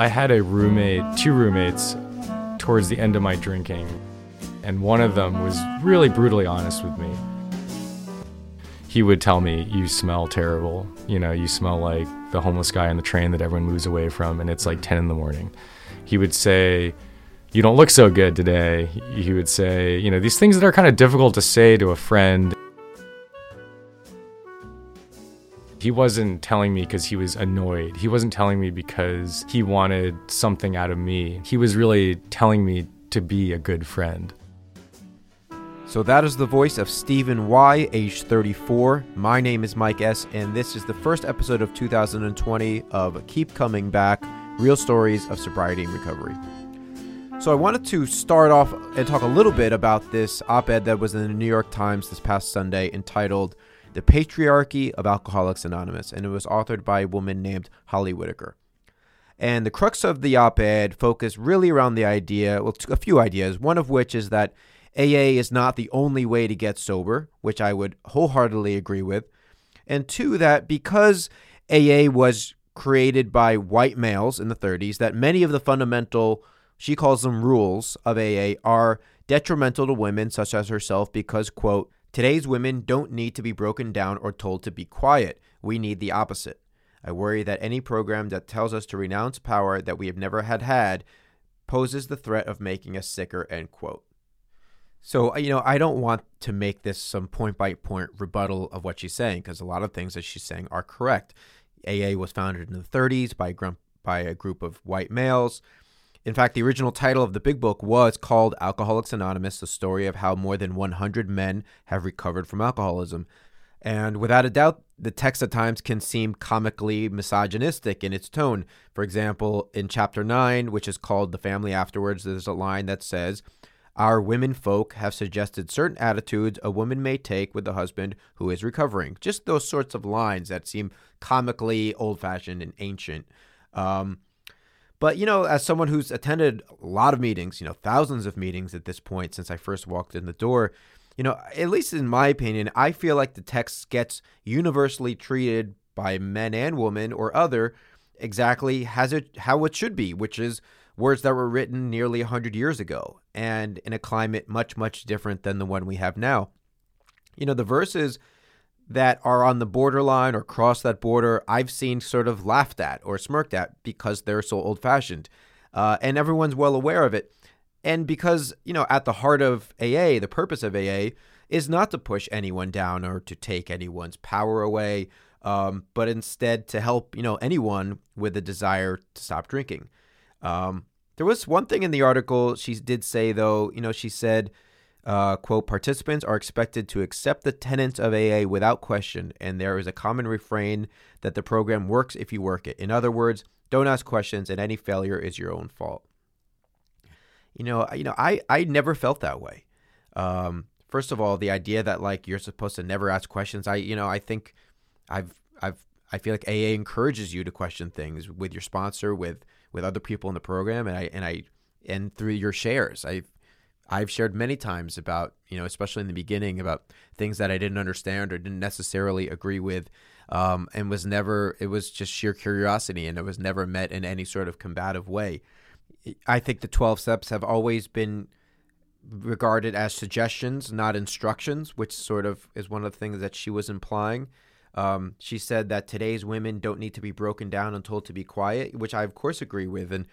I had a roommate, two roommates, towards the end of my drinking, and one of them was really brutally honest with me. He would tell me, You smell terrible. You know, you smell like the homeless guy on the train that everyone moves away from, and it's like 10 in the morning. He would say, You don't look so good today. He would say, You know, these things that are kind of difficult to say to a friend. He wasn't telling me because he was annoyed. He wasn't telling me because he wanted something out of me. He was really telling me to be a good friend. So that is the voice of Stephen Y, age 34. My name is Mike S, and this is the first episode of 2020 of Keep Coming Back Real Stories of Sobriety and Recovery. So I wanted to start off and talk a little bit about this op ed that was in the New York Times this past Sunday entitled The Patriarchy of Alcoholics Anonymous, and it was authored by a woman named Holly Whitaker. And the crux of the op ed focused really around the idea, well, a few ideas, one of which is that AA is not the only way to get sober, which I would wholeheartedly agree with. And two, that because AA was created by white males in the 30s, that many of the fundamental, she calls them rules of AA, are detrimental to women such as herself because, quote, today's women don't need to be broken down or told to be quiet. We need the opposite. I worry that any program that tells us to renounce power that we have never had had poses the threat of making us sicker, end quote. So, uh, you know, I don't want to make this some point by point rebuttal of what she's saying because a lot of things that she's saying are correct. AA was founded in the 30s by, by a group of white males. In fact, the original title of the big book was called Alcoholics Anonymous The Story of How More Than 100 Men Have Recovered from Alcoholism. And without a doubt, the text at times can seem comically misogynistic in its tone. For example, in chapter 9, which is called The Family Afterwards, there's a line that says, our women folk have suggested certain attitudes a woman may take with the husband who is recovering. Just those sorts of lines that seem comically old fashioned and ancient. Um, but, you know, as someone who's attended a lot of meetings, you know, thousands of meetings at this point since I first walked in the door, you know, at least in my opinion, I feel like the text gets universally treated by men and women or other exactly as it how it should be, which is words that were written nearly 100 years ago and in a climate much, much different than the one we have now. You know, the verses that are on the borderline or cross that border, I've seen sort of laughed at or smirked at because they're so old fashioned. Uh, and everyone's well aware of it. And because, you know, at the heart of AA, the purpose of AA is not to push anyone down or to take anyone's power away, um, but instead to help, you know, anyone with a desire to stop drinking. Um, there was one thing in the article she did say, though, you know, she said, uh, quote, participants are expected to accept the tenets of AA without question, and there is a common refrain that the program works if you work it. In other words, don't ask questions, and any failure is your own fault. You know, you know, I, I never felt that way. Um, first of all, the idea that like you're supposed to never ask questions, I, you know, I think I've, I've, I feel like AA encourages you to question things with your sponsor, with with other people in the program, and I and I and through your shares, I've I've shared many times about you know, especially in the beginning, about things that I didn't understand or didn't necessarily agree with, um, and was never. It was just sheer curiosity, and it was never met in any sort of combative way. I think the twelve steps have always been regarded as suggestions, not instructions, which sort of is one of the things that she was implying. Um, she said that today's women don't need to be broken down and told to be quiet, which I, of course, agree with. And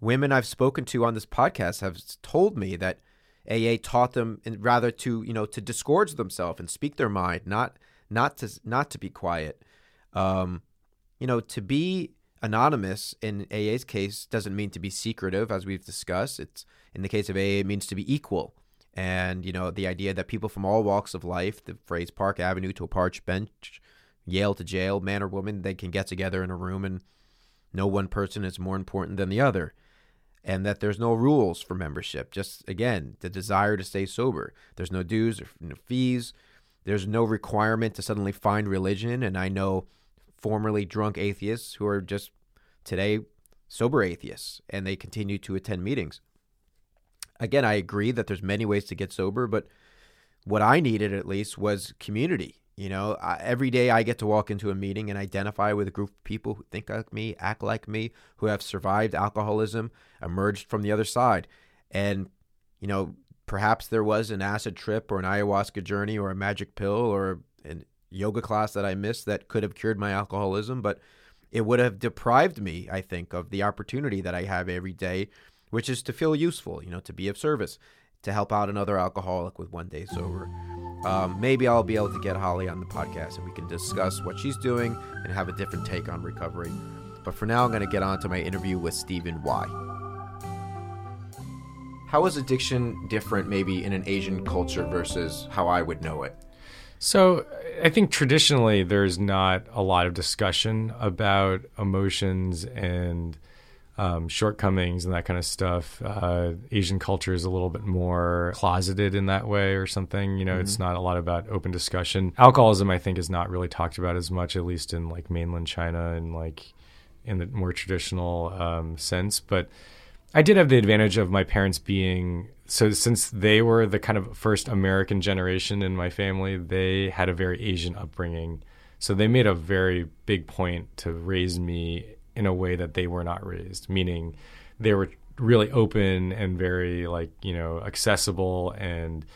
women I've spoken to on this podcast have told me that AA taught them rather to, you know, to disgorge themselves and speak their mind, not not to not to be quiet. Um, you know, to be anonymous in AA's case doesn't mean to be secretive, as we've discussed. It's in the case of AA, it means to be equal and you know the idea that people from all walks of life the phrase park avenue to a park bench yale to jail man or woman they can get together in a room and no one person is more important than the other and that there's no rules for membership. Just again the desire to stay sober. There's no dues or fees. There's no requirement to suddenly find religion. And i know formerly drunk atheists who are just today sober atheists and they continue to attend meetings. Again, I agree that there's many ways to get sober, but what I needed at least was community. You know, I, every day I get to walk into a meeting and identify with a group of people who think like me, act like me, who have survived alcoholism, emerged from the other side. And, you know, perhaps there was an acid trip or an ayahuasca journey or a magic pill or a yoga class that I missed that could have cured my alcoholism, but it would have deprived me, I think, of the opportunity that I have every day, which is to feel useful, you know, to be of service, to help out another alcoholic with one day sober. Um, maybe I'll be able to get Holly on the podcast and we can discuss what she's doing and have a different take on recovery. But for now, I'm going to get on to my interview with Stephen Y. How is addiction different, maybe in an Asian culture versus how I would know it? So I think traditionally there's not a lot of discussion about emotions and um, shortcomings and that kind of stuff. Uh, Asian culture is a little bit more closeted in that way or something. You know, mm-hmm. it's not a lot about open discussion. Alcoholism, I think, is not really talked about as much, at least in like mainland China and like in the more traditional um, sense. But I did have the advantage of my parents being so since they were the kind of first American generation in my family, they had a very Asian upbringing. So they made a very big point to raise me in a way that they were not raised, meaning they were really open and very like, you know, accessible and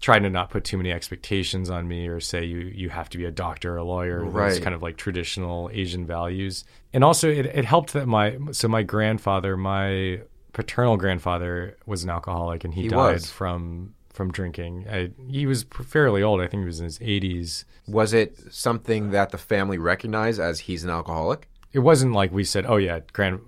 trying to not put too many expectations on me or say you you have to be a doctor or a lawyer right. those kind of like traditional asian values and also it, it helped that my so my grandfather my paternal grandfather was an alcoholic and he, he died was. from from drinking I, he was fairly old i think he was in his 80s Was it something that the family recognized as he's an alcoholic? It wasn't like we said, "Oh yeah, grand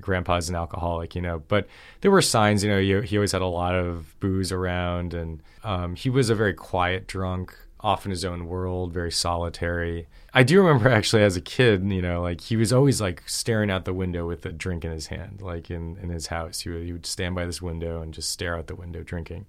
grandpa's an alcoholic," you know. But there were signs, you know. He, he always had a lot of booze around, and um, he was a very quiet drunk, off in his own world, very solitary. I do remember actually as a kid, you know, like he was always like staring out the window with a drink in his hand, like in in his house. He would, he would stand by this window and just stare out the window drinking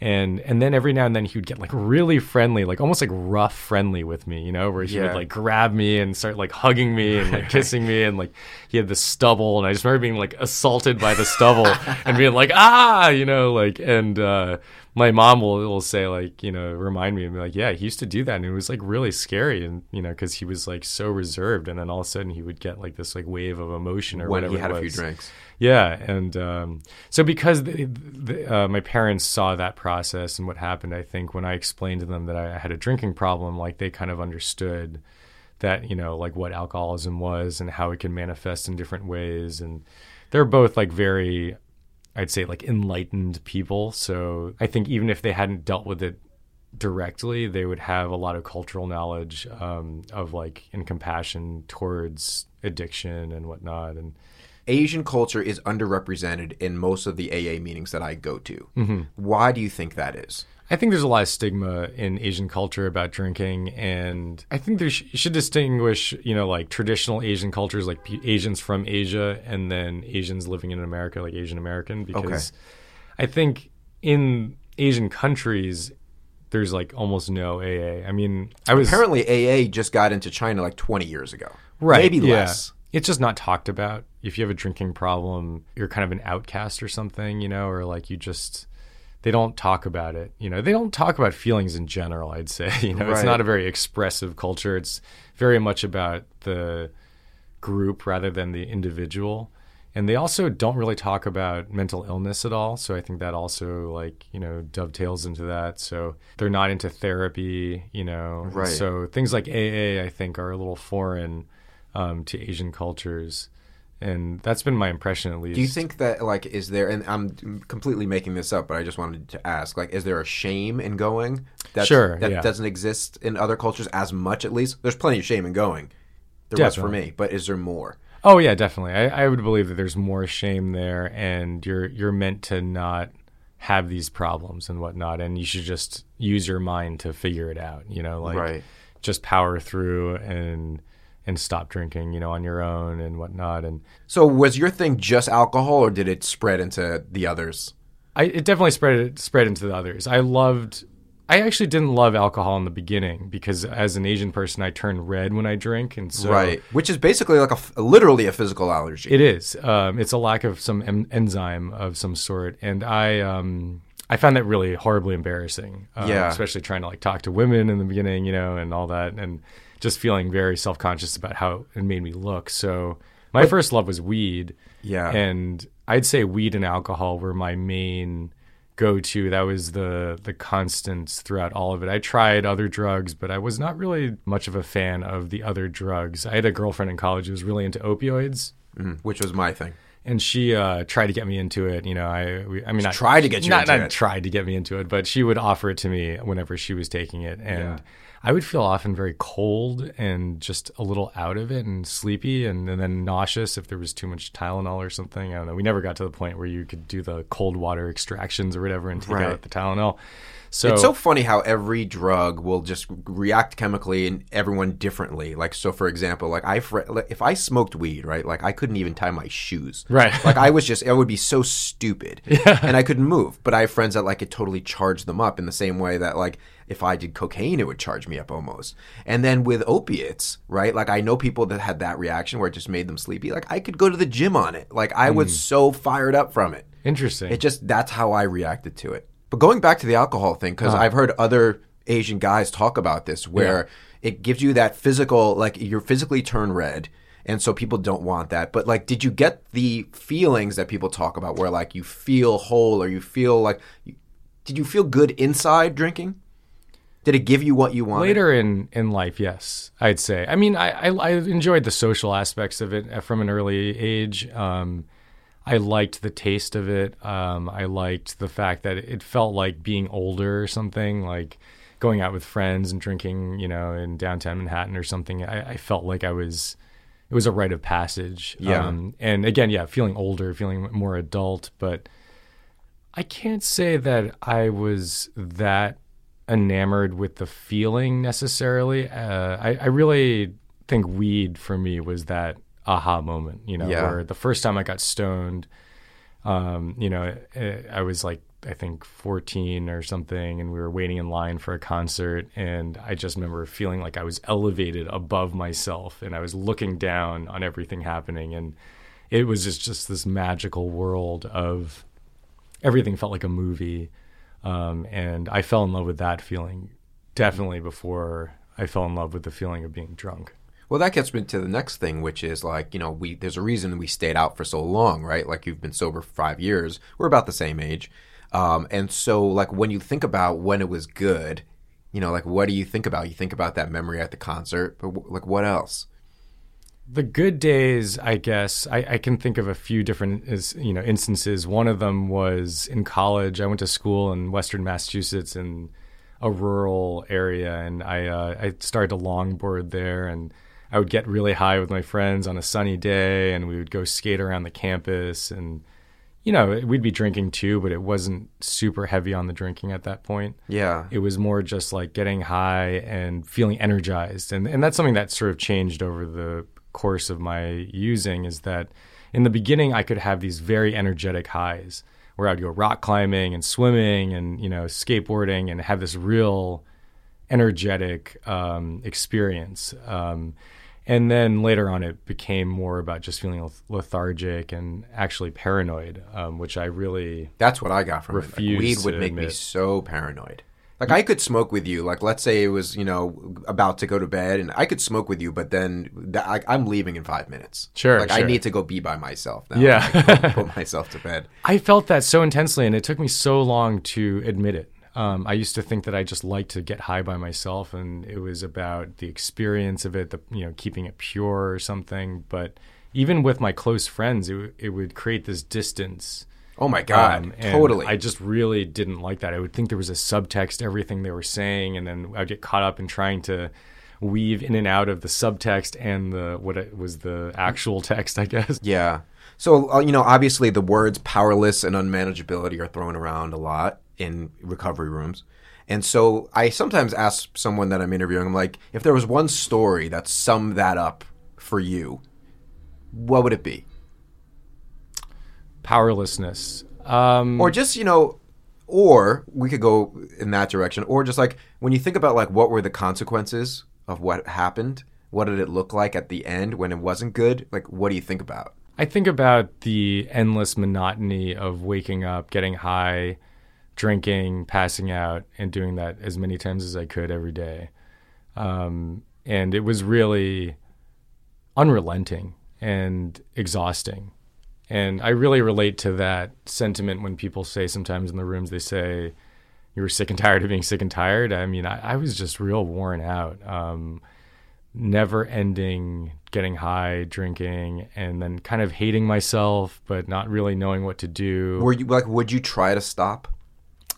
and and then every now and then he would get like really friendly like almost like rough friendly with me you know where he Yeah. would like grab me and start like hugging me and like kissing me. And like he had the stubble and i just remember being like assaulted by the stubble and being like ah! you know like and uh my mom will, will say like you know remind me and be like yeah he used to do that and it was like really scary. And you know because he was like so reserved. And then all of a sudden he would get like this like wave of emotion or when whatever he had a few drinks. Yeah, and um, so because the, the, uh, my parents saw that process and what happened, I think when I explained to them that I had a drinking problem, like they kind of understood that you know like what alcoholism was and how it can manifest in different ways, and they're both like very, I'd say like enlightened people. So I think even if they hadn't dealt with it directly, they would have a lot of cultural knowledge um, of like and compassion towards addiction and whatnot, and Asian culture is underrepresented in most of the AA meetings that I go to. Mm-hmm. Why do you think that is? I think there's a lot of stigma in Asian culture about drinking, and I think there sh- should distinguish, you know, like traditional Asian cultures, like P- Asians from Asia, and then Asians living in America, like Asian American, because I think in Asian countries there's like almost no AA. I mean, I was Apparently, AA just got into China like 20 years ago. right, Maybe yeah. less. It's just not talked about. If you have a drinking problem, you're kind of an outcast or something, you know, or like you just they don't talk about it. You know, they don't talk about feelings in general, I'd say. You know, it's not a very expressive culture. It's very much about the group rather than the individual. And they also don't really talk about mental illness at all. So I think that also like, you know, dovetails into that. So they're not into therapy, you know. Right. So things like AA I think are a little foreign um, to Asian cultures. And that's been my impression at least. Do you think that, like, is there, and I'm completely making this up, but I just wanted to ask, like, is there a shame in going that's, Sure, that yeah. doesn't exist in other cultures as much, at least? There's plenty of shame in going. There was for me, but is there more? Oh yeah, definitely. I, I would believe that there's more shame there, and you're you're meant to not have these problems and whatnot, and you should just use your mind to figure it out. You know, like Right. just power through and and stop drinking. You know, on your own and whatnot. And So was your thing just alcohol, or did it spread into the others? I it definitely spread spread into the others. I loved. I actually didn't love alcohol in the beginning because as an Asian person, I turn red when I drink, and so right. Which is basically like a literally a physical allergy. It is. Um, it's a lack of some en- enzyme of some sort, and I um, I found that really horribly embarrassing. Um, Yeah. especially trying to like talk to women in the beginning, you know, and all that, and just feeling very self conscious about how it made me look. So my first love was weed. Yeah. and I'd say weed and alcohol were my main go to. That was the the constants throughout all of it. I tried other drugs, but I was not really much of a fan of the other drugs. I had a girlfriend in college who was really into opioids. Mhm, which was my thing. And she uh, tried to get me into it. You know, I, we, I mean, not tried to get you not, into not it. tried to get me into it, but she would offer it to me whenever she was taking it, and Yeah. I would feel often very cold and just a little out of it and sleepy, and, and then nauseous if there was too much Tylenol or something. I don't know. We never got to the point where you could do the cold water extractions or whatever and take Right. out the Tylenol. So, it's so funny how every drug will just react chemically and everyone differently. Like, so for example, like I, if I smoked weed, right, like I couldn't even tie my shoes. Right. Like I was just, I would be so stupid, and I couldn't move. But I have friends that like it totally charged them up in the same way that like if I did cocaine, it would charge me up almost. And then with opiates, right? Like I know people that had that reaction where it just made them sleepy. Like I could go to the gym on it. Like I was hmm. so fired up from it. interesting. It just that's how I reacted to it. But going back to the alcohol thing, because I've heard other Asian guys talk about this, where it gives you that physical, like you're physically turn red, and so people don't want that. But like, did you get the feelings that people talk about, where like you feel whole or you feel like, did you feel good inside drinking? Did it give you what you wanted? Later in, in life, yes, I'd say. I mean, I, I, I enjoyed the social aspects of it uh, from an early age. Um, I liked the taste of it. Um, I liked the fact that it felt like being older or something, like going out with friends and drinking, you know, in downtown Manhattan or something. I, I felt like I was, it was a rite of passage. Yeah. Um, and again, yeah, feeling older, feeling more adult, but I can't say that I was that enamored with the feeling necessarily. Uh, I, I really think weed for me was that aha moment, you know, Yeah. where the first time I got stoned, um, you know, I was like, I think 14 or something, and we were waiting in line for a concert. And I just remember feeling like I was elevated above myself and I was looking down on everything happening. And it was just, just this magical world of everything felt like a movie. Um, and I fell in love with that feeling definitely before I fell in love with the feeling of being drunk. Well, that gets me to the next thing, which is like, you know, we there's a reason we stayed out for so long, right? Like you've been sober for five years. We're about the same age. Um, and so, like, when you think about when it was good, you know, like, what do you think about? You think about that memory at the concert, but w- like, what else? The good days, I guess, I, I can think of a few different you know instances. One of them was in college. I went to school in Western Massachusetts in a rural area, and I uh, I started to longboard there, and I would get really high with my friends on a sunny day, and we would go skate around the campus, and you know we'd be drinking too, but it wasn't super heavy on the drinking at that point. Yeah. It was more just like getting high and feeling energized. And, and that's something that sort of changed over the course of my using is that in the beginning, I could have these very energetic highs where I'd go rock climbing and swimming and, you know, skateboarding and have this real energetic um, experience. Um, and then later on, it became more about just feeling lethargic and actually paranoid, um, which I really That's what I got from it. Like, weed would make me so paranoid. Like I could smoke with you. Like let's say it was you know about to go to bed, and I could smoke with you, but then that, I, I'm leaving in five minutes. Sure, Like I need to go be by myself now. Yeah. Put myself to bed. I felt that so intensely, and it took me so long to admit it. Um, I used to think that I just liked to get high by myself, and it was about the experience of it, the you know keeping it pure or something. But even with my close friends, it, w- it would create this distance. Oh my god, Um, totally. I just really didn't like that. I would think there was a subtext everything they were saying, and then I'd get caught up in trying to weave in and out of the subtext and the what it was the actual text, I guess. Yeah. So, uh, you know, obviously the words powerless and unmanageability are thrown around a lot in recovery rooms. And so I sometimes ask someone that I'm interviewing, I'm like, if there was one story that summed that up for you, what would it be? Powerlessness. Um, Or just, you know, or we could go in that direction, or just like when you think about like what were the consequences of what happened, what did it look like at the end when it wasn't good? Like, what do you think about? I think about the endless monotony of waking up, getting high, drinking, passing out, and doing that as many times as I could every day. Um, and it was really unrelenting and exhausting. And I really relate to that sentiment when people say sometimes in the rooms, they say, you were sick and tired of being sick and tired. I mean, I, I was just real worn out. Um, never ending getting high, drinking, and then kind of hating myself, but not really knowing what to do. Were you like, would you try to stop?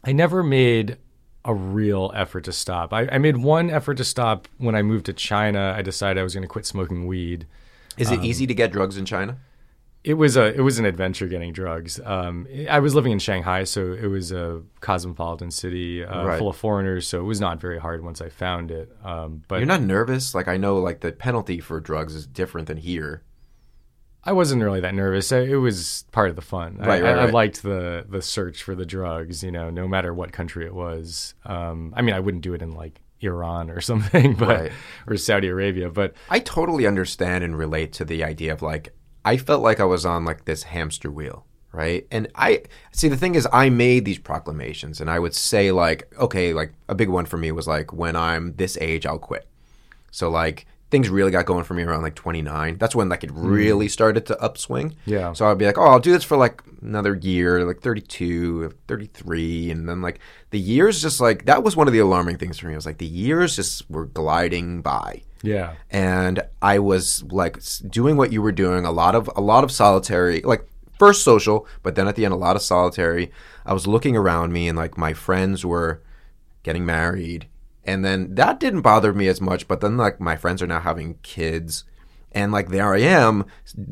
I never made a real effort to stop. I, I made one effort to stop when I moved to China. I decided I was going to quit smoking weed. Is it easy to get drugs in China? It was a it was an adventure getting drugs. Um, I was living in Shanghai, so it was a cosmopolitan city uh, Right. full of foreigners. So it was not very hard once I found it. Um, but You're not nervous? Like I know, like the penalty for drugs is different than here. I wasn't really that nervous. It was part of the fun. I- Right, I, right, I liked the the search for the drugs. You know, no matter what country it was. Um, I mean, I wouldn't do it in like Iran or something, but Right. or Saudi Arabia. But I totally understand and relate to the idea of like I felt like I was on like this hamster wheel, right? And I see the thing is I made these proclamations and I would say like okay, like a big one for me was like when I'm this age I'll quit. So like things really got going for me around like 29. That's when like it hmm. really started to upswing. Yeah. So I'd be like, "Oh, I'll do this for like another year, like 32, 33." And then like the years just like that was one of the alarming things for me. It was like the years just were gliding by yeah, and I was like doing what you were doing a lot of a lot of solitary like first social but then at the end a lot of solitary I was looking around me and like my friends were getting married and then that didn't bother me as much but then like my friends are now having kids and like there I am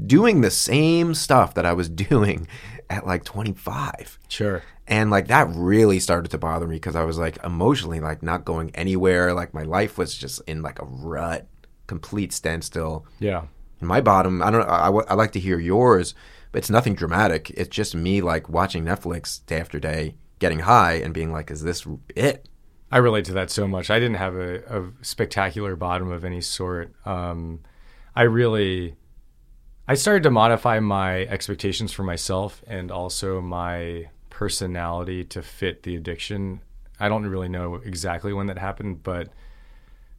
doing the same stuff that I was doing at like 25 sure. and like that really started to bother me because I was like emotionally like not going anywhere. Like my life was just in like a rut, complete standstill. Yeah. And my bottom, I don't know, I, I like to hear yours, but it's nothing dramatic. It's just me like watching Netflix day after day, getting high and being like, is this it? I relate to that so much. I didn't have a, a spectacular bottom of any sort. Um, I really, I started to modify my expectations for myself and also my personality to fit the addiction. I don't really know exactly when that happened, but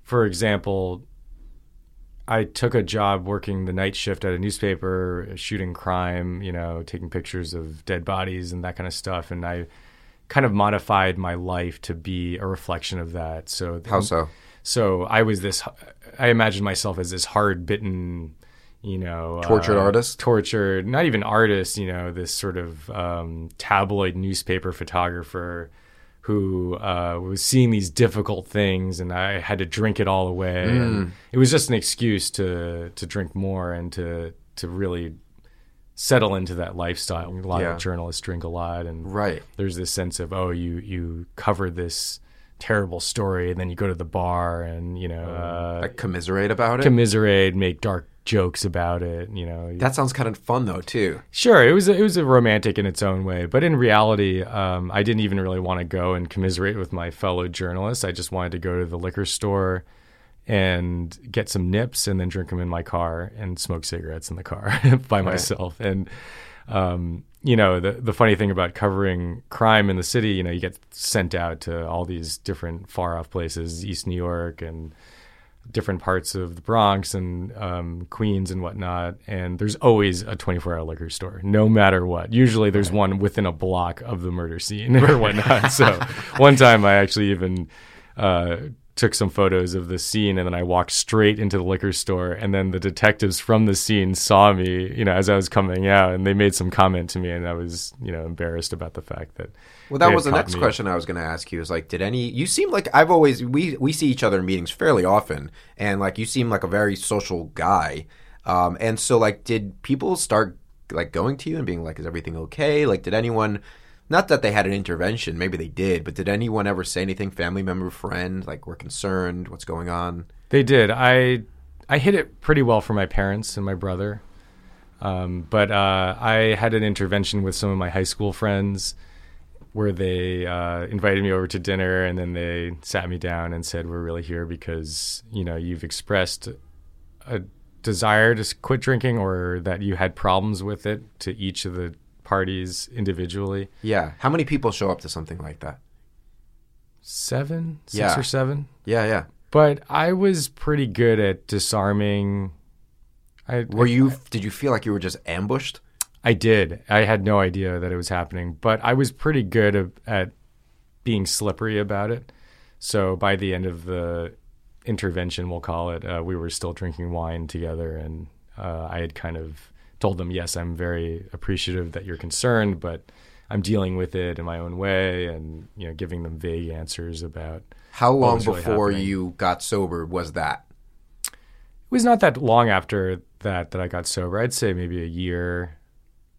for example, I took a job working the night shift at a newspaper, shooting crime, you know, taking pictures of dead bodies and that kind of stuff. And I kind of modified my life to be a reflection of that. So How so? so I was this. I imagined myself as this hard bitten, you know, Tortured uh, artist? tortured, not even artist. You know, this sort of um, tabloid newspaper photographer who uh, was seeing these difficult things, and I had to drink it all away. Mm. And it was just an excuse to to drink more and to to really settle into that lifestyle. A lot Yeah. of journalists drink a lot, and Right. there's this sense of oh you you cover this terrible story and then you go to the bar and you know uh, Like commiserate about it? commiserate make dark jokes about it you know that sounds kind of fun though, too. sure it was a, it was a romantic in its own way but in reality um, i didn't even really want to go and commiserate with my fellow journalists i just wanted to go to the liquor store and get some nips and then drink them in my car and smoke cigarettes in the car by myself. And um, you know the the funny thing about covering crime in the city you know you get sent out to all these different far off places east new york and different parts of the bronx and um, queens and whatnot. And there's always a 24 hour liquor store no matter what. Usually there's one within a block of the murder scene or whatnot. So one time i actually even uh, took some photos of the scene and then I walked straight into the liquor store and then the detectives from the scene saw me, you know, as I was coming out and they made some comment to me and I was, you know, embarrassed about the fact that Well, that was the next me. question I was going to ask you. Is like, did any? You seem like I've always we we see each other in meetings fairly often, and like you seem like a very social guy. Um, and so like, did people start like going to you and being like, "Is everything okay?" Like, did anyone? Not that they had an intervention, maybe they did, but did anyone ever say anything? Family member, friend, like, we're concerned. What's going on? They did. I I hit it pretty well for my parents and my brother. Um, but uh, I had an intervention with some of my high school friends where they uh, invited me over to dinner and then they sat me down and said, We're really here because, you know, you've expressed a desire to quit drinking or that you had problems with it to each of the parties individually. Yeah. How many people show up to something like that? Seven, six Yeah. or seven. Yeah, yeah. But I was pretty good at disarming. I, Were you? Did you feel like you were just ambushed? I did. I had no idea that it was happening, but I was pretty good at, at being slippery about it. So by the end of the intervention, we'll call it, uh, we were still drinking wine together, and uh, I had kind of told them, "Yes, I'm very appreciative that you're concerned, but I'm dealing with it in my own way," and you know, giving them vague answers about. How long really before happening? you got sober was that? It was not that long after that that I got sober. I'd say maybe a year,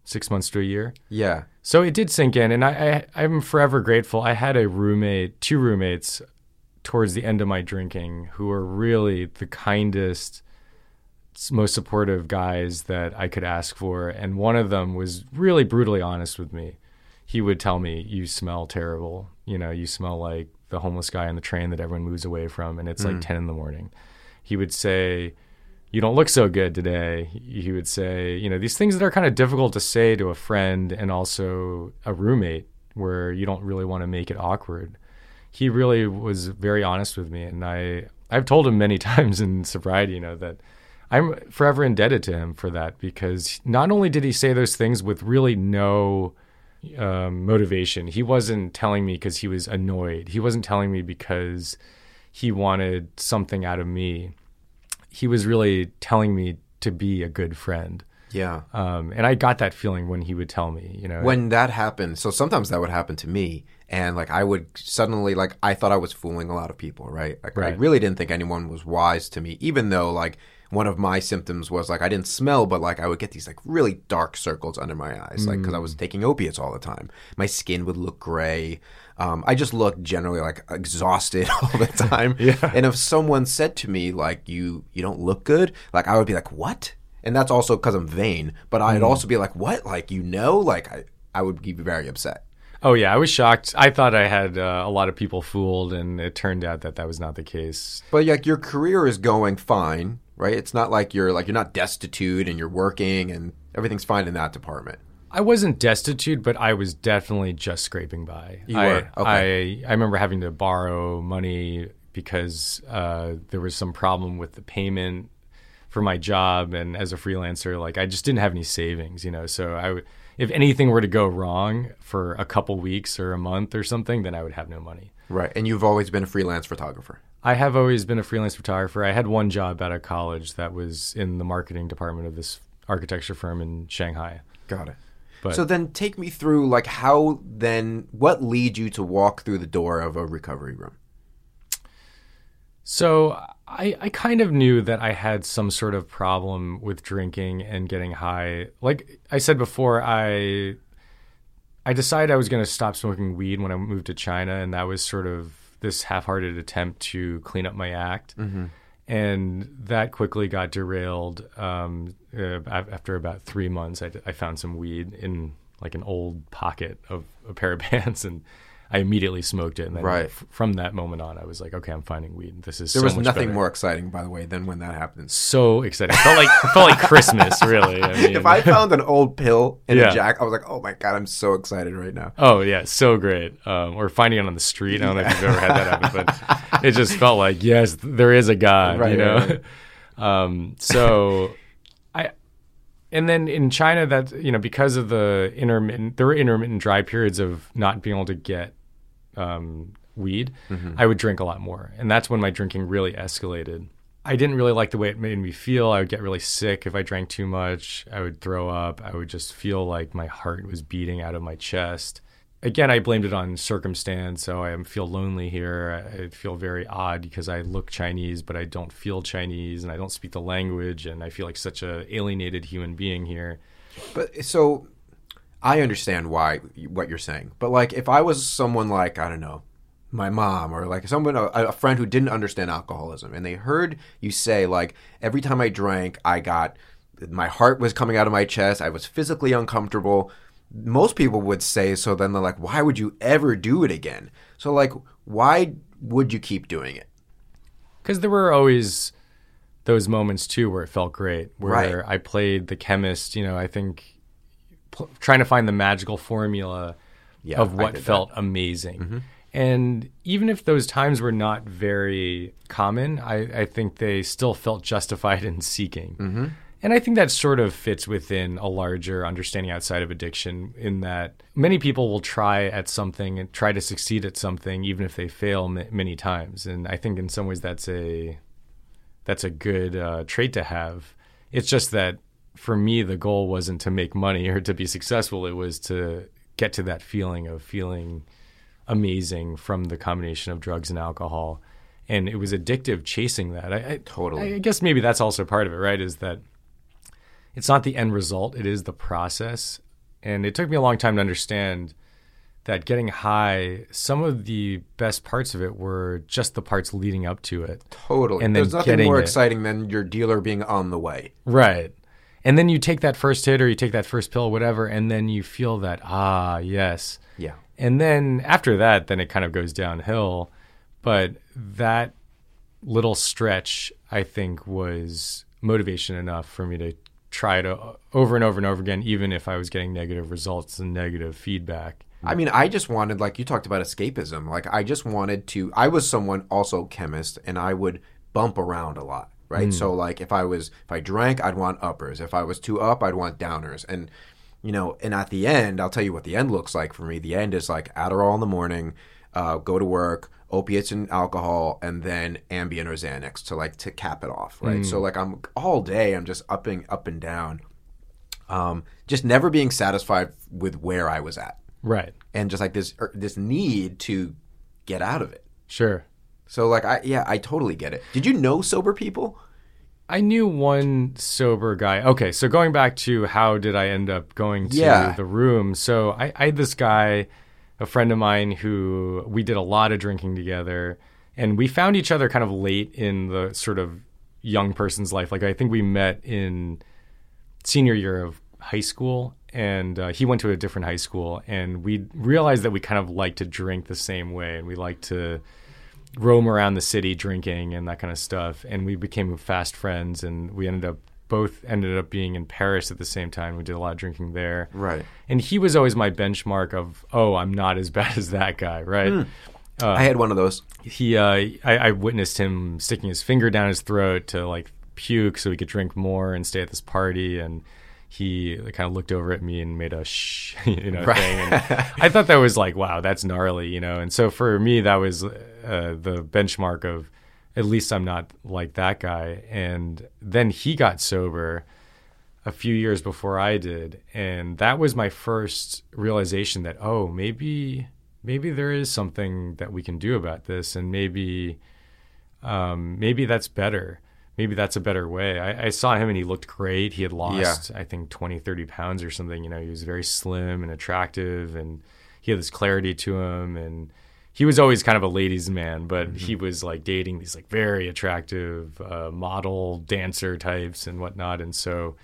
six months to a year. Yeah. So it did sink in, and I, I I'm forever grateful. I had a roommate, two roommates, towards the end of my drinking, who were really the kindest, most supportive guys that I could ask for, and one of them was really brutally honest with me. He would tell me, "You smell terrible. You know, you smell like the homeless guy on the train that everyone moves away from, and it's like hmm. ten in the morning." He would say, you don't look so good today. He he would say, you know, these things that are kind of difficult to say to a friend and also a roommate where you don't really want to make it awkward. He really was very honest with me and I I've told him many times in sobriety, you know, that I'm forever indebted to him for that because not only did he say those things with really no um, motivation, he wasn't telling me because he was annoyed. He wasn't telling me because he wanted something out of me he was really telling me to be a good friend. Yeah. Um, and I got that feeling when he would tell me, you know. When that happened, so sometimes that would happen to me, and like I would suddenly like I thought I was fooling a lot of people, right? Like I really didn't think anyone was wise to me, even though like one of my symptoms was like I didn't smell, but like I would get these like really dark circles under my eyes, like because I was taking opiates all the time. My skin would look gray. Um, I just looked generally like exhausted all the time. Yeah. And if someone said to me like you you don't look good, like I would be like what? And that's also because I'm vain. But I'd also be like what? Like you know? Like I I would be very upset. oh yeah, I was shocked. I thought I had uh, a lot of people fooled, and it turned out that that was not the case. But like your career is going fine, right? It's not like you're like you're not destitute and you're working and everything's fine in that department. I wasn't destitute, but I was definitely just scraping by. You I, were? Okay. I I remember having to borrow money because uh, there was some problem with the payment for my job, and as a freelancer, like I just didn't have any savings, you know. So I would, if anything were to go wrong for a couple weeks or a month or something, then I would have no money. Right. And you've always been a freelance photographer. I have always been a freelance photographer. I had one job out of college that was in the marketing department of this architecture firm in Shanghai. Got it. But- so then take me through like how then what leads you to walk through the door of a recovery room? So I, I kind of knew that I had some sort of problem with drinking and getting high. Like I said before, I I decided I was going to stop smoking weed when I moved to China, and that was sort of this half-hearted attempt to clean up my act. And that quickly got derailed. Um, uh, after about three months, I, I found some weed in like an old pocket of a pair of pants, and I immediately smoked it. And then Right. f- from that moment on, I was like, okay, I'm finding weed. This is There so was nothing better. more exciting, by the way, than when that happens. So exciting! It felt like it felt like Christmas, really. I mean, If I found an old pill in Yeah. a jack, I was like, "Oh my god, I'm so excited right now." Oh yeah, so great. Um, or finding it on the street. I don't know if you've ever had that happen, but it just felt like yes, there is a God. Right, you know. right, um, so I, and then in China, that you know because of the intermittent, there were intermittent dry periods of not being able to get um, weed. I would drink a lot more, and that's when my drinking really escalated. I didn't really like the way it made me feel. I would get really sick if I drank too much. I would throw up. I would just feel like my heart was beating out of my chest. Again, I blamed it on circumstance. So I feel lonely here. I I feel very odd because I look Chinese, but I don't feel Chinese and I don't speak the language. And I feel like such a alienated human being here. But so I understand why what you're saying. But like if I was someone like, I don't know, my mom or like someone a, a friend who didn't understand alcoholism and they heard you say like every time I drank, I got my heart was coming out of my chest, I was physically uncomfortable. Most people would say so then they're like, why would you ever do it again? So like why would you keep doing it? Because there were always those moments too where it felt great, where Right. I played the chemist. You know, I think pl- trying to find the magical formula Yeah, of what did that. felt amazing. And even if those times were not very common, I, I think they still felt justified in seeking. Mm-hmm. And I think that sort of fits within a larger understanding outside of addiction, in that many people will try at something and try to succeed at something, even if they fail m- many times. And I think in some ways that's a that's a good uh, trait to have. It's just that for me, the goal wasn't to make money or to be successful. It was to get to that feeling of feeling amazing from the combination of drugs and alcohol. And it was addictive chasing that. I, I, Totally. I guess maybe that's also part of it, right? Is that it's not the end result, it is the process. And it took me a long time to understand that getting high, some of the best parts of it were just the parts leading up to it. Totally. And There's nothing more it. exciting than your dealer being on the way. Right. And then you take that first hit or you take that first pill, whatever, and then you feel that, ah, yes. Yeah. And then after that, then it kind of goes downhill. But that little stretch, I think, was motivation enough for me to try to over and over and over again, even if I was getting negative results and negative feedback. I mean, I just wanted, like you talked about escapism. Like, I just wanted to. I was someone also chemist, and I would bump around a lot, right? So, like, if I was, if I drank, I'd want uppers. If I was too up, I'd want downers. And, you know, and at the end, I'll tell you what the end looks like for me. The end is like Adderall in the morning, uh, go to work, opiates and alcohol, and then Ambien or Xanax to like to cap it off, right? So, like, I'm all day, I'm just upping up and down, um, just never being satisfied with where I was at Right. and just like this er, this need to get out of it. Sure. So like I yeah, I totally get it. Did you know sober people? I knew one sober guy. Okay, so going back to how did I end up going to Yeah. the room? So I, I had this guy, a friend of mine, who we did a lot of drinking together, and we found each other kind of late in the sort of young person's life. Like I think we met in senior year of high school, and uh, he went to a different high school, and we realized that we kind of like to drink the same way, and we liked to roam around the city drinking and that kind of stuff. And we became fast friends, and we ended up both ended up being in Paris at the same time. We did a lot of drinking there. Right. And he was always my benchmark of, oh, I'm not as bad as that guy, right? I had one of those. He, uh, I, I witnessed him sticking his finger down his throat to like puke so he could drink more and stay at this party. And he kind of looked over at me and made a shh, you know, thing. And I thought that was like, wow, that's gnarly, you know. And so for me, that was uh, the benchmark of at least I'm not like that guy. And then he got sober a few years before I did, and that was my first realization that oh, maybe maybe there is something that we can do about this, and maybe um, maybe that's better. Maybe that's a better way. I, I saw him and he looked great. He had lost, I think, 20, 30 pounds or something. You know, he was very slim and attractive, and he had this clarity to him. And he was always kind of a ladies' man, but he was like dating these like very attractive uh, model dancer types and whatnot. And so,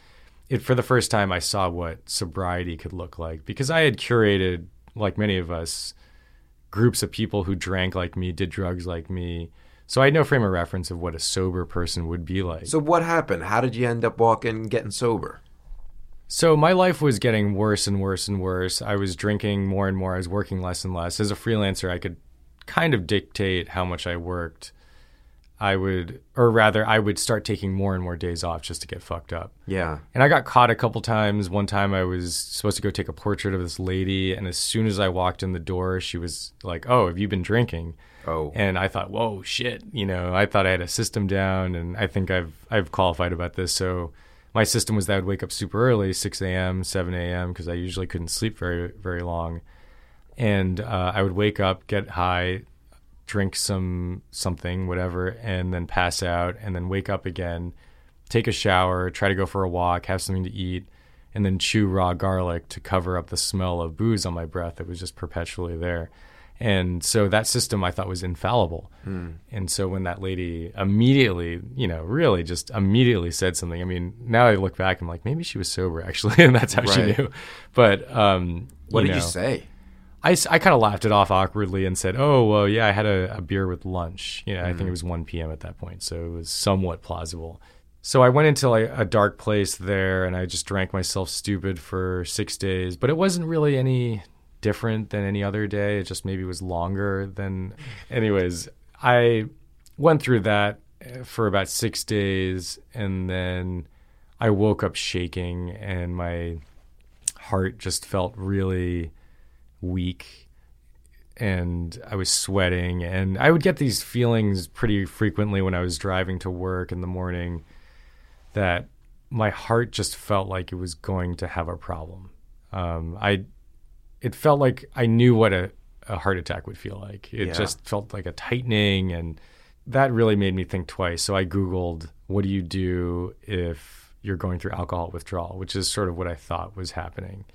it for the first time, I saw what sobriety could look like because I had curated, like many of us, groups of people who drank like me, did drugs like me. So I had no frame of reference of what a sober person would be like. So what happened? How did you end up walking getting sober? So my life was getting worse and worse and worse. I was drinking more and more. I was working less and less. As a freelancer, I could kind of dictate how much I worked. I would, or rather, I would start taking more and more days off just to get fucked up. Yeah. And I got caught a couple times. One time I was supposed to go take a portrait of this lady, and as soon as I walked in the door, she was like, "Oh, have you been drinking?" Oh. And I thought, "Whoa, shit!" You know, I thought I had a system down, and I think I've I've qualified about this. So my system was that I would wake up super early, 6 a.m., 7 a.m., because I usually couldn't sleep very very long, and uh, I would wake up, get high, drink some something, whatever, and then pass out, and then wake up again, take a shower, try to go for a walk, have something to eat, and then chew raw garlic to cover up the smell of booze on my breath that was just perpetually there. And so that system I thought was infallible. And so when that lady immediately, you know, really just immediately said something, I mean, now I look back, I'm like, maybe she was sober actually, and that's how Right. she knew. But um, What did you say? I, I kind of laughed it off awkwardly and said, "Oh, well, yeah, I had a, a beer with lunch. You know, I think it was 1 p.m. at that point, so it was somewhat plausible." So I went into like a dark place there and I just drank myself stupid for six days. But it wasn't really any different than any other day. It just maybe was longer than. Anyways, I went through that uh, for about six days and then I woke up shaking and my heart just felt really weak and I was sweating and I would get these feelings pretty frequently when I was driving to work in the morning that my heart just felt like it was going to have a problem. Um, I, it felt like I knew what a, a heart attack would feel like. It Yeah. just felt like a tightening, and that really made me think twice. So I Googled, what do you do if you're going through alcohol withdrawal, which is sort of what I thought was happening.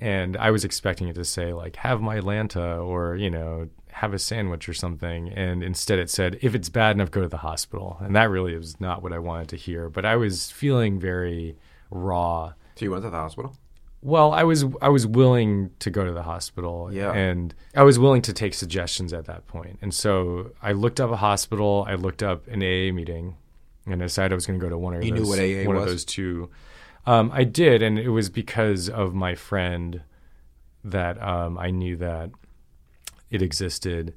And I was expecting it to say, like, have Mylanta or, you know, have a sandwich or something. And instead it said, if it's bad enough, go to the hospital. And that really was not what I wanted to hear. But I was feeling very raw. So you went to the hospital? Well, I was I was willing to go to the hospital, Yeah. and I was willing to take suggestions at that point. And so I looked up a hospital. I looked up an AA meeting, and I decided I was going to go to one of You knew those, what AA one of those two. Um, I did, and it was because of my friend that um, I knew that it existed,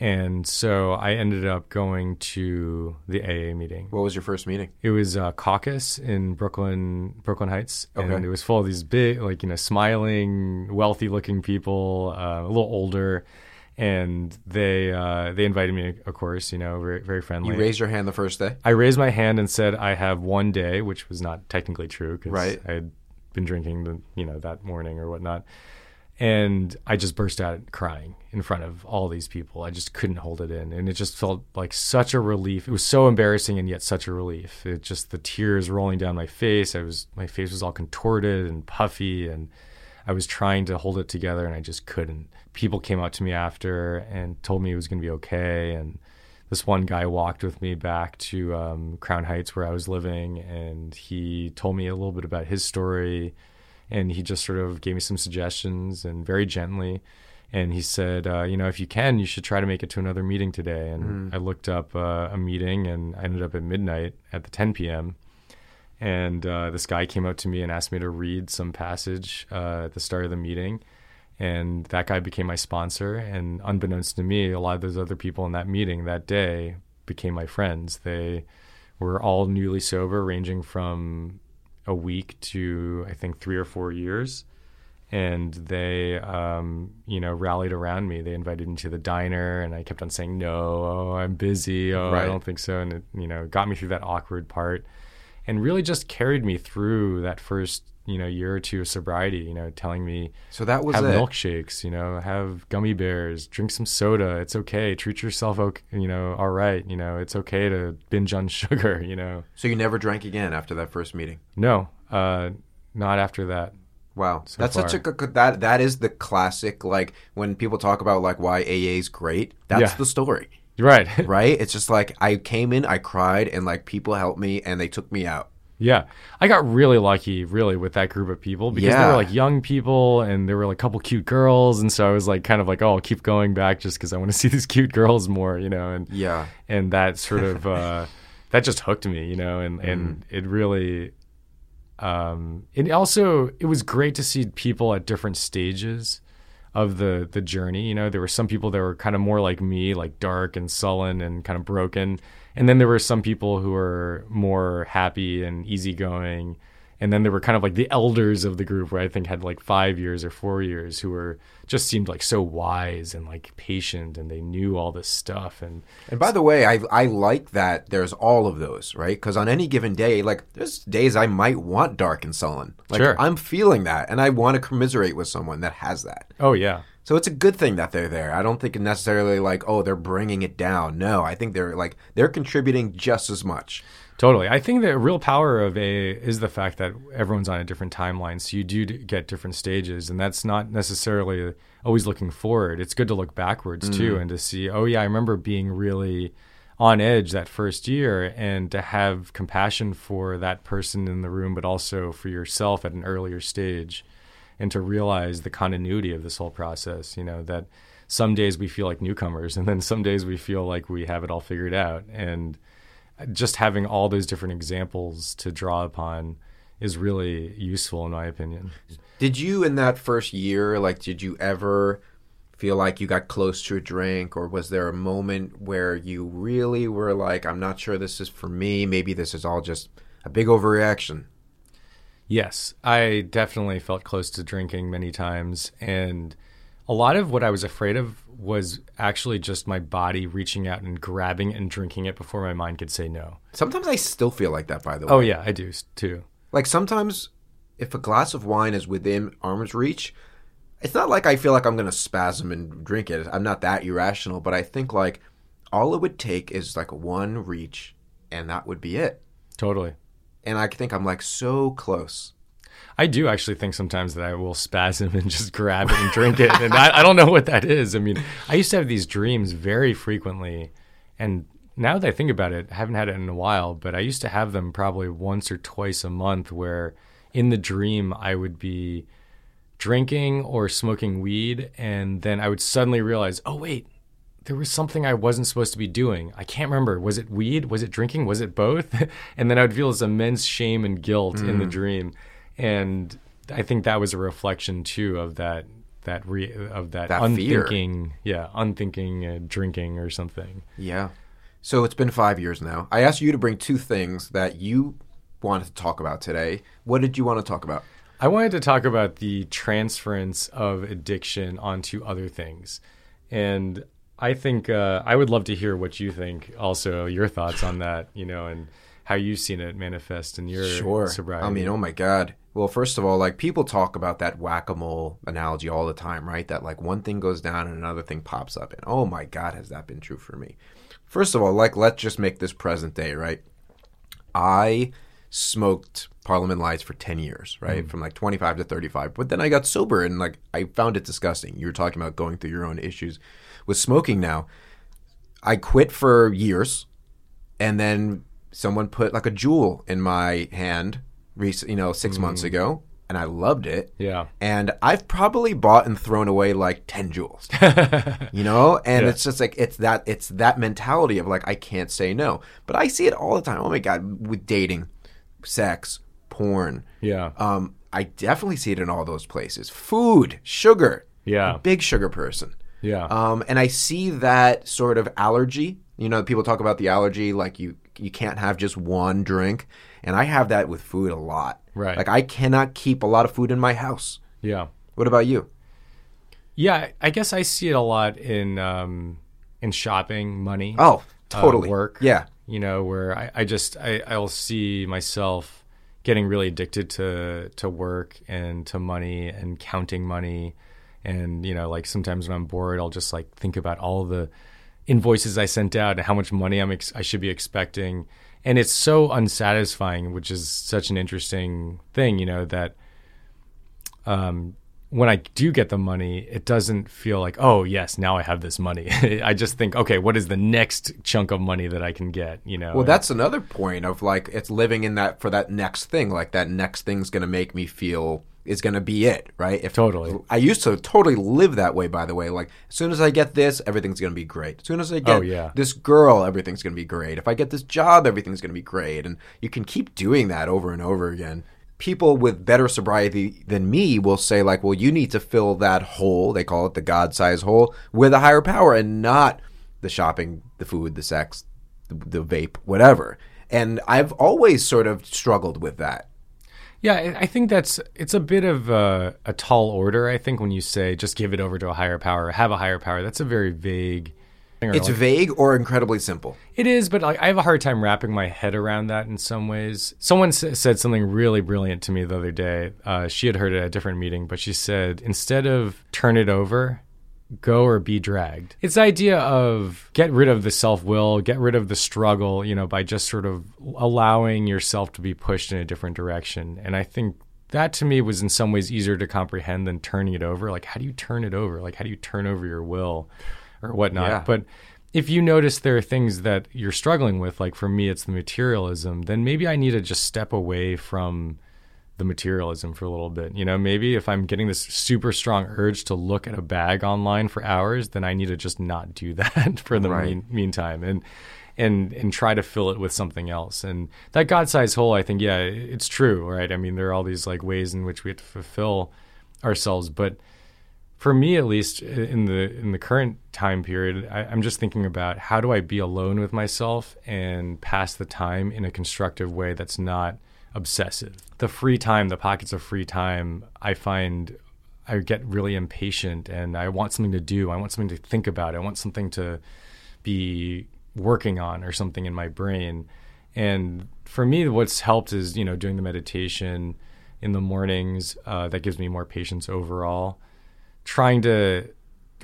and so I ended up going to the AA meeting. What was your first meeting? It was uh, caucus in Brooklyn, Brooklyn Heights, Okay. and it was full of these big, like you know, smiling, wealthy-looking people, uh, a little older, and they uh, they invited me, of course, you know, very very friendly. You raised your hand the first day? I raised my hand and said I have one day, which was not technically true because Right. I had been drinking the you know that morning or whatnot, and I just burst out crying in front of all these people. I just couldn't hold it in, and it just felt like such a relief. It was so embarrassing and yet such a relief. It just the tears rolling down my face. I was my face was all contorted and puffy, and I was trying to hold it together, and I just couldn't. People came up to me after and told me it was going to be okay, and this one guy walked with me back to um, Crown Heights where I was living, and he told me a little bit about his story, and he just sort of gave me some suggestions and very gently, and he said, uh, you know, if you can, you should try to make it to another meeting today. And I looked up uh, a meeting, and I ended up at midnight at the 10 p.m. And uh, this guy came up to me and asked me to read some passage uh, at the start of the meeting. And that guy became my sponsor. And unbeknownst to me a lot of those other people in that meeting that day became my friends. They were all newly sober ranging from a week to i think three or four years. And they um, you know rallied around me. They invited me to the diner and i kept on saying no oh i'm busy. Oh Right. i don't think so. And it you know got me through that awkward part and really just carried me through that first you know year or two of sobriety you know telling me So that was have it. milkshakes, you know, have gummy bears, drink some soda. It's okay. Treat yourself, okay, you know, all right. You know, it's okay to binge on sugar, you know. So you never drank again after that first meeting? No, uh, not after that. Wow, So that's such a good that that is the classic. Like when people talk about like why AA is great, that's Yeah. the story, Right. right? It's just like I came in, I cried, and like people helped me, and they took me out. yeah. I got really lucky, really, with that group of people because they were like young people and there were like a couple cute girls. And so I was like, kind of like, oh, I'll keep going back just because I want to see these cute girls more, you know. And Yeah, and that sort of uh, that just hooked me, you know, and and it really, um, it also it was great to see people at different stages of the the journey. You know, there were some people that were kind of more like me, like dark and sullen and kind of broken, and then there were some people who were more happy and easygoing. And then there were kind of like the elders of the group where I think had like five years or four years who were just seemed like so wise and like patient and they knew all this stuff and and by the way, I I like that there's all of those, right? Because on any given day, like there's days I might want dark and sullen. Like Sure. I'm feeling that, and I want to commiserate with someone that has that. oh yeah So it's a good thing that they're there. I don't think necessarily like, oh, they're bringing it down. No, I think they're like they're contributing just as much. Totally. I think the real power of a is the fact that everyone's on a different timeline. So you do get different stages, and that's not necessarily always looking forward. It's good to look backwards too mm. and to see, oh, yeah, I remember being really on edge that first year and to have compassion for that person in the room, but also for yourself at an earlier stage and to realize the continuity of this whole process. You know, that some days we feel like newcomers, and then some days we feel like we have it all figured out. And just having all those different examples to draw upon is really useful in my opinion. Did you in that first year, like, did you ever feel like you got close to a drink, or was there a moment where you really were like, I'm not sure this is for me? Maybe this is all just a big overreaction? Yes, I definitely felt close to drinking many times. And a lot of what I was afraid of was actually just my body reaching out and grabbing and drinking it before my mind could say no. Sometimes I still feel like that, by the oh, way. Oh, yeah, I do too. Like sometimes if a glass of wine is within arm's reach, it's not like I feel like I'm going to spasm and drink it. I'm not that irrational, but I think like all it would take is like one reach and that would be it. Totally. And I think I'm like so close. I do actually think sometimes that I will spasm and just grab it and drink it. And I, I don't know what that is. I mean, I used to have these dreams very frequently. And now that I think about it, I haven't had it in a while, but I used to have them probably once or twice a month where in the dream I would be drinking or smoking weed. And then I would suddenly realize, oh, wait, there was something I wasn't supposed to be doing. I can't remember. Was it weed? Was it drinking? Was it both? and then I would feel this immense shame and guilt mm. in the dream. And I think that was a reflection too of that that re, of that, that unthinking, fear. yeah, unthinking uh, drinking or something. Yeah. So it's been five years now. I asked you to bring two things that you wanted to talk about today. What did you want to talk about? I wanted to talk about the transference of addiction onto other things. And I think uh, I would love to hear what you think. Also, your thoughts on that, you know, and how you've seen it manifest in your sure. sobriety. I mean, oh my god. Well, first of all, like people talk about that whack a mole analogy all the time, right? That like one thing goes down and another thing pops up, and oh my god, has that been true for me? First of all, like let's just make this present day, right? I smoked Parliament Lights for 10 years, right? Mm. From like 25 to 35. But then I got sober and like I found it disgusting. You were talking about going through your own issues with smoking now. I quit for years and then someone put like a Juul in my hand, you know, 6 mm. months ago and I loved it. Yeah. And I've probably bought and thrown away like 10 Juuls. you know? And yeah. it's just like it's that it's that mentality of like I can't say no. But I see it all the time. Oh my god, with dating, sex, porn. Yeah. Um I definitely see it in all those places. Food, sugar. Yeah. big sugar person. Yeah. Um and I see that sort of allergy. You know, people talk about the allergy like you you can't have just one drink and I have that with food a lot. Right. Like I cannot keep a lot of food in my house. Yeah. What about you? Yeah, I guess I see it a lot in um, in shopping, money. Oh, uh, totally. Uh, work. Yeah. You know, where I, I just I, I'll see myself getting really addicted to to work and to money and counting money and you know like sometimes when i'm bored i'll just like think about all the invoices i sent out and how much money i'm ex- i should be expecting and it's so unsatisfying, which is such an interesting thing, you know, that um, when I do get the money, it doesn't feel like, oh yes, now I have this money. I just think, okay, what is the next chunk of money that I can get? You know. Well, that's another point of like it's living in that for that next thing. Like that next thing's going to make me feel is going to be it, right? If totally. I used to totally live that way, by the way. Like, as soon as I get this, everything's going to be great. As soon as I oh, get oh, yeah. this girl, everything's going to be great. If I get this job, everything's going to be great. And you can keep doing that over and over again. People with better sobriety than me will say, like, well, you need to fill that hole, they call it the God size hole, with a higher power and not the shopping, the food, the sex, the, the vape, whatever. And I've always sort of struggled with that yeah, I think that's it's a bit of a, a, tall order. I think when you say just give it over to a higher power, have a higher power, that's a very vague. It's like, vague or incredibly simple. It is, but like, I have a hard time wrapping my head around that in some ways. Someone s- said something really brilliant to me the other day. Uh, she had heard it at a different meeting, but she said instead of turn it over, go or be dragged. It's the idea of get rid of the self will, get rid of the struggle, you know, by just sort of allowing yourself to be pushed in a different direction. And I think that to me was in some ways easier to comprehend than turning it over. Like, how do you turn it over? Like, how do you turn over your will or whatnot? Yeah. But if you notice there are things that you're struggling with, like for me, it's the materialism, then maybe I need to just step away from the materialism for a little bit. You know, maybe if I'm getting this super strong urge to look at a bag online for hours, then I need to just not do that for the right. mean, meantime. And and and try to fill it with something else. And that God-sized hole, I think, yeah, it's true, right? I mean, there are all these like ways in which we have to fulfill ourselves, but for me at least in the in the current time period I, am just thinking about how do i be alone with myself and pass the time in a constructive way that's not obsessive the free time the pockets of free time i find i get really impatient and i want something to do i want something to think about i want something to be working on or something in my brain and for me what's helped is you know doing the meditation in the mornings uh, that gives me more patience overall trying to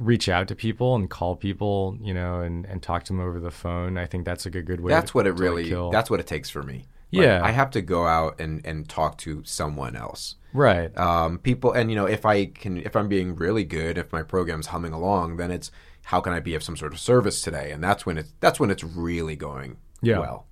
reach out to people and call people, you know, and, and talk to them over the phone. I think that's a good way. That's to, what it really. Like. That's what it takes for me. Like, yeah, I have to go out and and talk to someone else. Right. Um, people, and you know, if I can, if I'm being really good, if my program's humming along, then it's how can I be of some sort of service today? And that's when it's that's when it's really going yeah. well.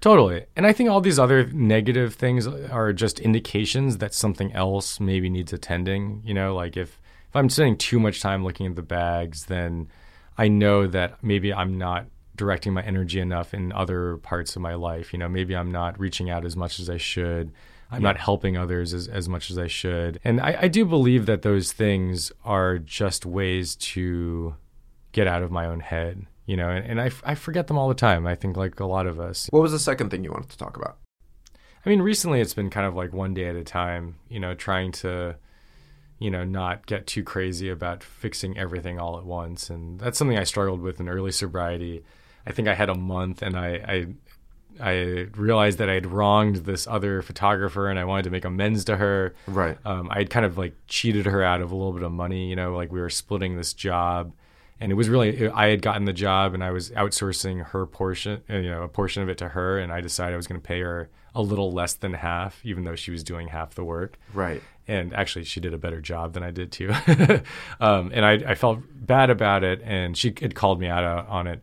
Totally. And I think all these other negative things are just indications that something else maybe needs attending. You know, like if if I'm spending too much time looking at the bags, then I know that maybe I'm not directing my energy enough in other parts of my life. You know, maybe I'm not reaching out as much as I should. I'm yeah. not helping others as, as much as I should. And I, I do believe that those things are just ways to get out of my own head, you know, and, and I, I forget them all the time. I think like a lot of us. What was the second thing you wanted to talk about? I mean, recently it's been kind of like one day at a time, you know, trying to you know, not get too crazy about fixing everything all at once. And that's something I struggled with in early sobriety. I think I had a month and I, I, I realized that I had wronged this other photographer and I wanted to make amends to her. Right. Um, I had kind of like cheated her out of a little bit of money, you know, like we were splitting this job and it was really I had gotten the job and I was outsourcing her portion, you know, a portion of it to her, and I decided I was going to pay her a little less than half, even though she was doing half the work. Right and actually she did a better job than I did too. um, and I, I, felt bad about it, and she had called me out uh, on it,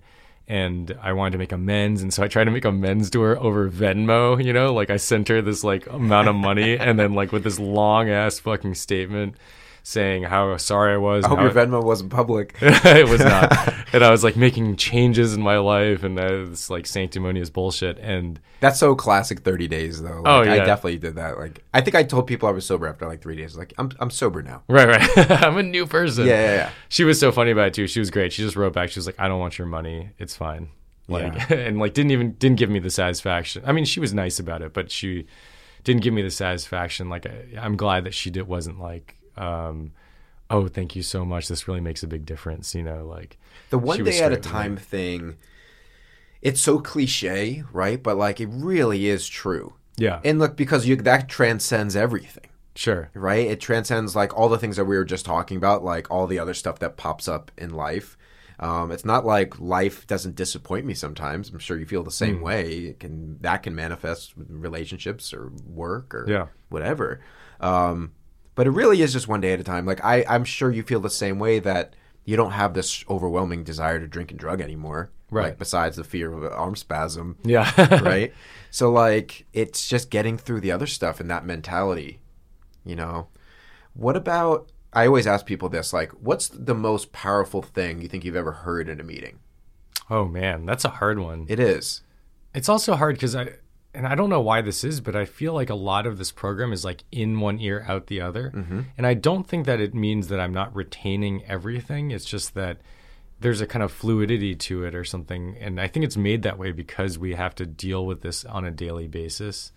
and I wanted to make amends, and so I tried to make amends to her over Venmo. You know, like I sent her this like amount of money, and then like with this long ass fucking statement saying how sorry I was. I hope your Venmo wasn't public. it was not. and I was like making changes in my life and it's like sanctimonious bullshit. And that's so classic 30 days though. Like, oh yeah. I definitely did that. Like I think I told people I was sober after like three days. Like I'm I'm sober now. Right, right. I'm a new person. Yeah, yeah, yeah. She was so funny about it too. She was great. She just wrote back. She was like, I don't want your money. It's fine. Like yeah. and like didn't even didn't give me the satisfaction. I mean, she was nice about it, but she didn't give me the satisfaction. Like I, I'm glad that she did wasn't like um, oh, thank you so much. This really makes a big difference. You know, like the one day at a time thing. It's so cliche, right? But like it really is true. Yeah. And look, because you that transcends everything. Sure. Right? It transcends like all the things that we were just talking about, like all the other stuff that pops up in life. Um, it's not like life doesn't disappoint me sometimes. I'm sure you feel the same mm. way. It can that can manifest relationships or work or yeah. whatever. Um, but it really is just one day at a time. Like I, I'm sure you feel the same way that you don't have this overwhelming desire to drink and drug anymore. Right. Like besides the fear of an arm spasm. Yeah. right. So like it's just getting through the other stuff and that mentality. You know. What about I always ask people this, like, what's the most powerful thing you think you've ever heard in a meeting? Oh man, that's a hard one. It is. It's also hard because I and I don't know why this is, but I feel like a lot of this program is like in one ear, out the other. Mm-hmm. And I don't think that it means that I'm not retaining everything. It's just that there's a kind of fluidity to it or something. And I think it's made that way because we have to deal with this on a daily basis.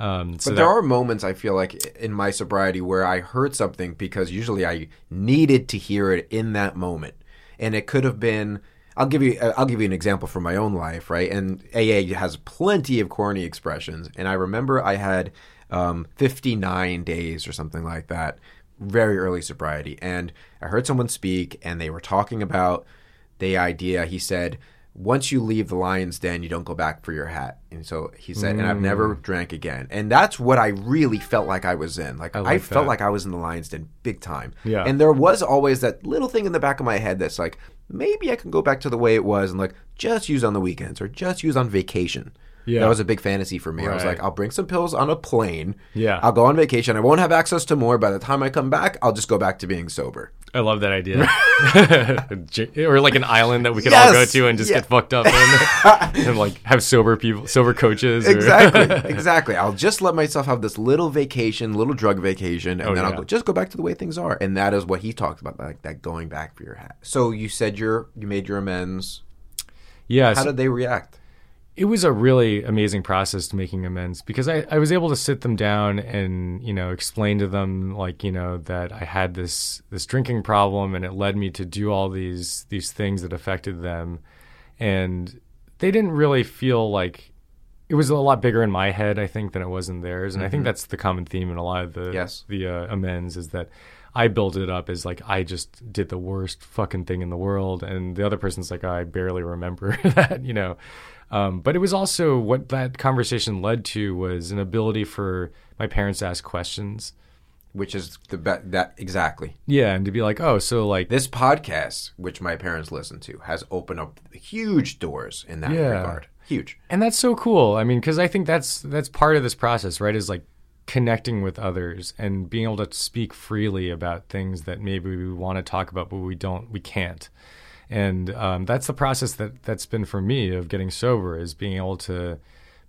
Um, so but there that, are moments I feel like in my sobriety where I heard something because usually I needed to hear it in that moment. And it could have been I'll give you I'll give you an example from my own life, right? And AA has plenty of corny expressions, and I remember I had um, 59 days or something like that, very early sobriety, and I heard someone speak, and they were talking about the idea. He said, "Once you leave the lion's den, you don't go back for your hat." And so he said, mm. "And I've never mm. drank again." And that's what I really felt like I was in. Like I, like I felt like I was in the lion's den big time. Yeah. And there was always that little thing in the back of my head that's like, maybe I can go back to the way it was and like just use on the weekends or just use on vacation. Yeah. That was a big fantasy for me. Right. I was like, I'll bring some pills on a plane. Yeah. I'll go on vacation. I won't have access to more. By the time I come back, I'll just go back to being sober. I love that idea. or like an island that we could all go to and just Yeah. get fucked up in, and like have sober people, sober coaches. or- exactly, exactly. I'll just let myself have this little vacation, little drug vacation, and Oh, then I'll go, just go back to the way things are. And that is what he talked about, like that going back for your hat. So you said you're you made your amends. yeah. How so- did they react? It was a really amazing process to making amends because I, I was able to sit them down and you know explain to them like you know that I had this this drinking problem and it led me to do all these these things that affected them and they didn't really feel like it was a lot bigger in my head I think than it was in theirs and I think that's the common theme in a lot of the Yes. the uh, amends is that I built it up as like I just did the worst fucking thing in the world, and the other person's like I barely remember that, you know. Um, but it was also what that conversation led to was an ability for my parents to ask questions. Which is the be- that exactly. Yeah, and to be like, oh, so like This podcast, which my parents listen to, has opened up huge doors in that Yeah. regard. Huge. and that's so cool i mean because i think that's that's part of this process right is like connecting with others and being able to speak freely about things that maybe we want to talk about but we don't we can't and um, that's the process that that's been for me of getting sober is being able to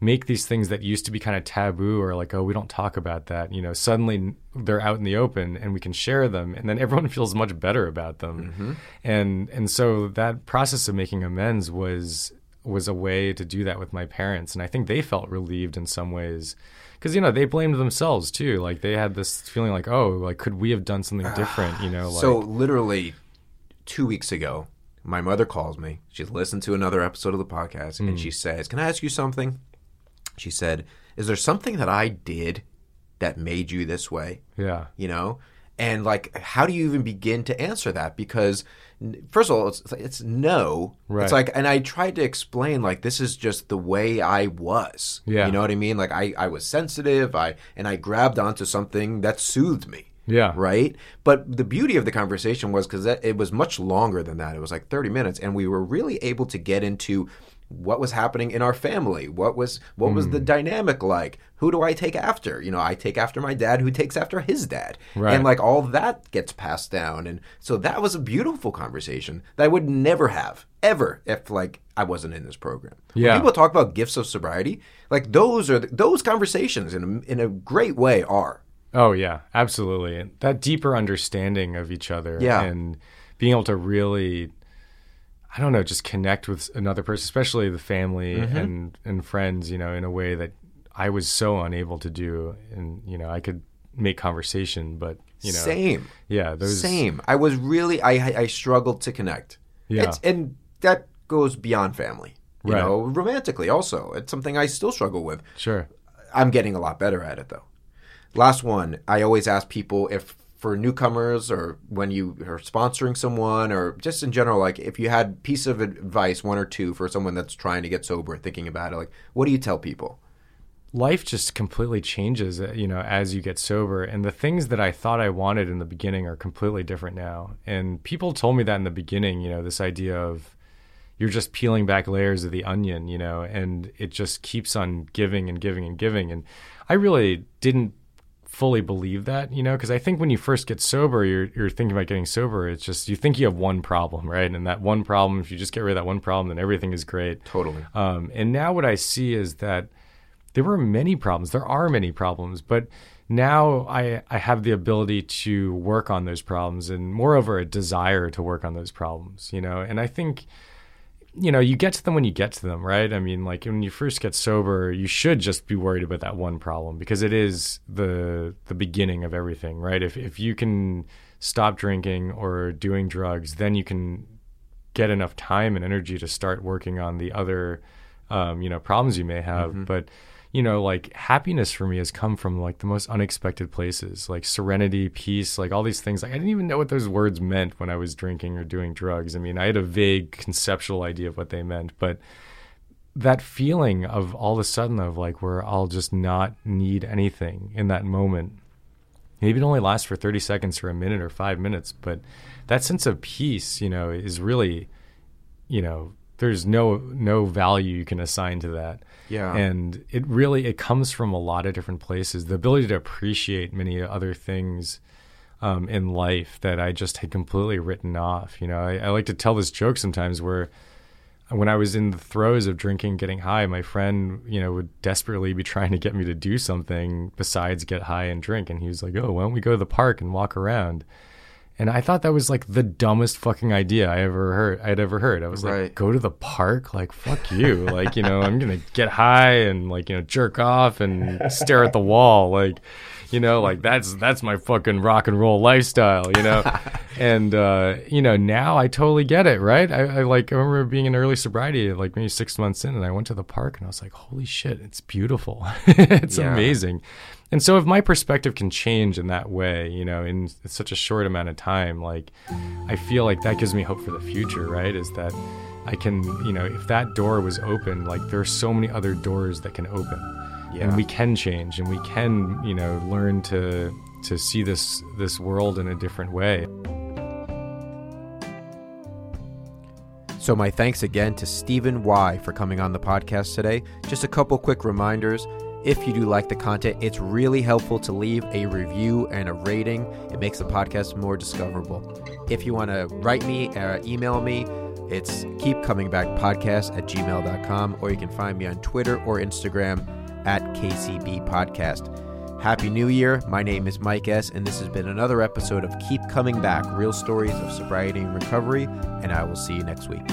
make these things that used to be kind of taboo or like oh we don't talk about that. You know suddenly they're out in the open and we can share them and then everyone feels much better about them. And and so that process of making amends was was a way to do that with my parents. And i think they felt relieved in some ways because you know they blamed themselves too. Like they had this feeling like oh like could we have done something different? You know like so literally two weeks ago, my mother calls me. She's listened to another episode of the podcast, Hmm. and she says, "Can I ask you something?" She said, "Is there something that I did that made you this way?" yeah You know, and like, how do you even begin to answer that? Because first of all, it's, it's no. Right. It's like, and I tried to explain like this is just the way I was. Yeah. You know what I mean? Like I, I was sensitive. I and I grabbed onto something that soothed me yeah right? But the beauty of the conversation was because it was much longer than that. It was like 30 minutes, and we were really able to get into what was happening in our family. What was what was Hmm. the dynamic like? Who do I take after? You know, I take after my dad, who takes after his dad, Right. and like all that gets passed down. And so that was a beautiful conversation that I would never have ever if like I wasn't in this program. When Yeah. people talk about gifts of sobriety, like those are the, those conversations in a, in a great way are. Oh yeah, absolutely. That deeper understanding of each other Yeah. and being able to really I don't know, just connect with another person, especially the family Mm-hmm. and and friends, you know, in a way that I was so unable to do and you know, I could make conversation, but you know, Same. yeah, those Same. I was really I I struggled to connect. Yeah. It's, and that goes beyond family. You Right. know, romantically also. It's something I still struggle with. Sure. I'm getting a lot better at it though. Last one, I always ask people if for newcomers or when you are sponsoring someone or just in general like if you had piece of advice one or two for someone that's trying to get sober thinking about it like what do you tell people? Life just completely changes uh, you know as you get sober. And the things that i thought i wanted in the beginning are completely different now. And people told me that in the beginning you know this idea of you're just peeling back layers of the onion you know and it just keeps on giving and giving and giving. And i really didn't fully believe that you know because i think when you first get sober you're, you're thinking about getting sober it's just you think you have one problem right and that one problem if you just get rid of that one problem then everything is great totally um, and now what I see is that there were many problems. There are many problems, but now I I have the ability to work on those problems, and moreover, a desire to work on those problems. You know, and I think you know you get to them when you get to them, right? I mean, like when you first get sober, you should just be worried about that one problem because it is the the beginning of everything, right? If if you can stop drinking or doing drugs, then you can get enough time and energy to start working on the other um, you know problems you may have but you know like happiness for me has come from like the most unexpected places like serenity peace like all these things. Like i didn't even know what those words meant when i was drinking or doing drugs. I mean i had a vague conceptual idea of what they meant but that feeling of all of a sudden of like where i'll just not need anything in that moment maybe it only lasts for 30 seconds or a minute or five minutes but that sense of peace you know is really you know there's no no value you can assign to that Yeah. and it really it comes from a lot of different places the ability to appreciate many other things um, in life that I just had completely written off. You know, I, I like to tell this joke sometimes where when I was in the throes of drinking, getting high, my friend, you know, would desperately be trying to get me to do something besides get high and drink. And he was like, "Oh, why don't we go to the park and walk around?" And I thought that was like the dumbest fucking idea I ever heard. I'd ever heard. I was Right. like, "Go to the park? Like, fuck you! like, you know, I'm gonna get high and like, you know, jerk off and stare at the wall. Like, you know, like that's that's my fucking rock and roll lifestyle. You know." and uh, you know, now I totally get it. Right? I, I like. I remember being in early sobriety, like maybe six months in, and I went to the park and I was like, "Holy shit! It's beautiful. it's Yeah. amazing." And so if my perspective can change in that way, you know, in such a short amount of time, like I feel like that gives me hope for the future, right? Is that I can, you know, if that door was open, like there are so many other doors that can open. Yeah. And we can change and we can, you know, learn to to see this this world in a different way. So, my thanks again to Stephen Y for coming on the podcast today. Just a couple quick reminders. If you do like the content, it's really helpful to leave a review and a rating. It makes the podcast more discoverable. If you want to write me or email me, it's keepcomingbackpodcast at gmail.com, or you can find me on Twitter or Instagram at KCB Podcast. Happy New Year. My name is Mike S., and this has been another episode of Keep Coming Back Real Stories of Sobriety and Recovery, and I will see you next week.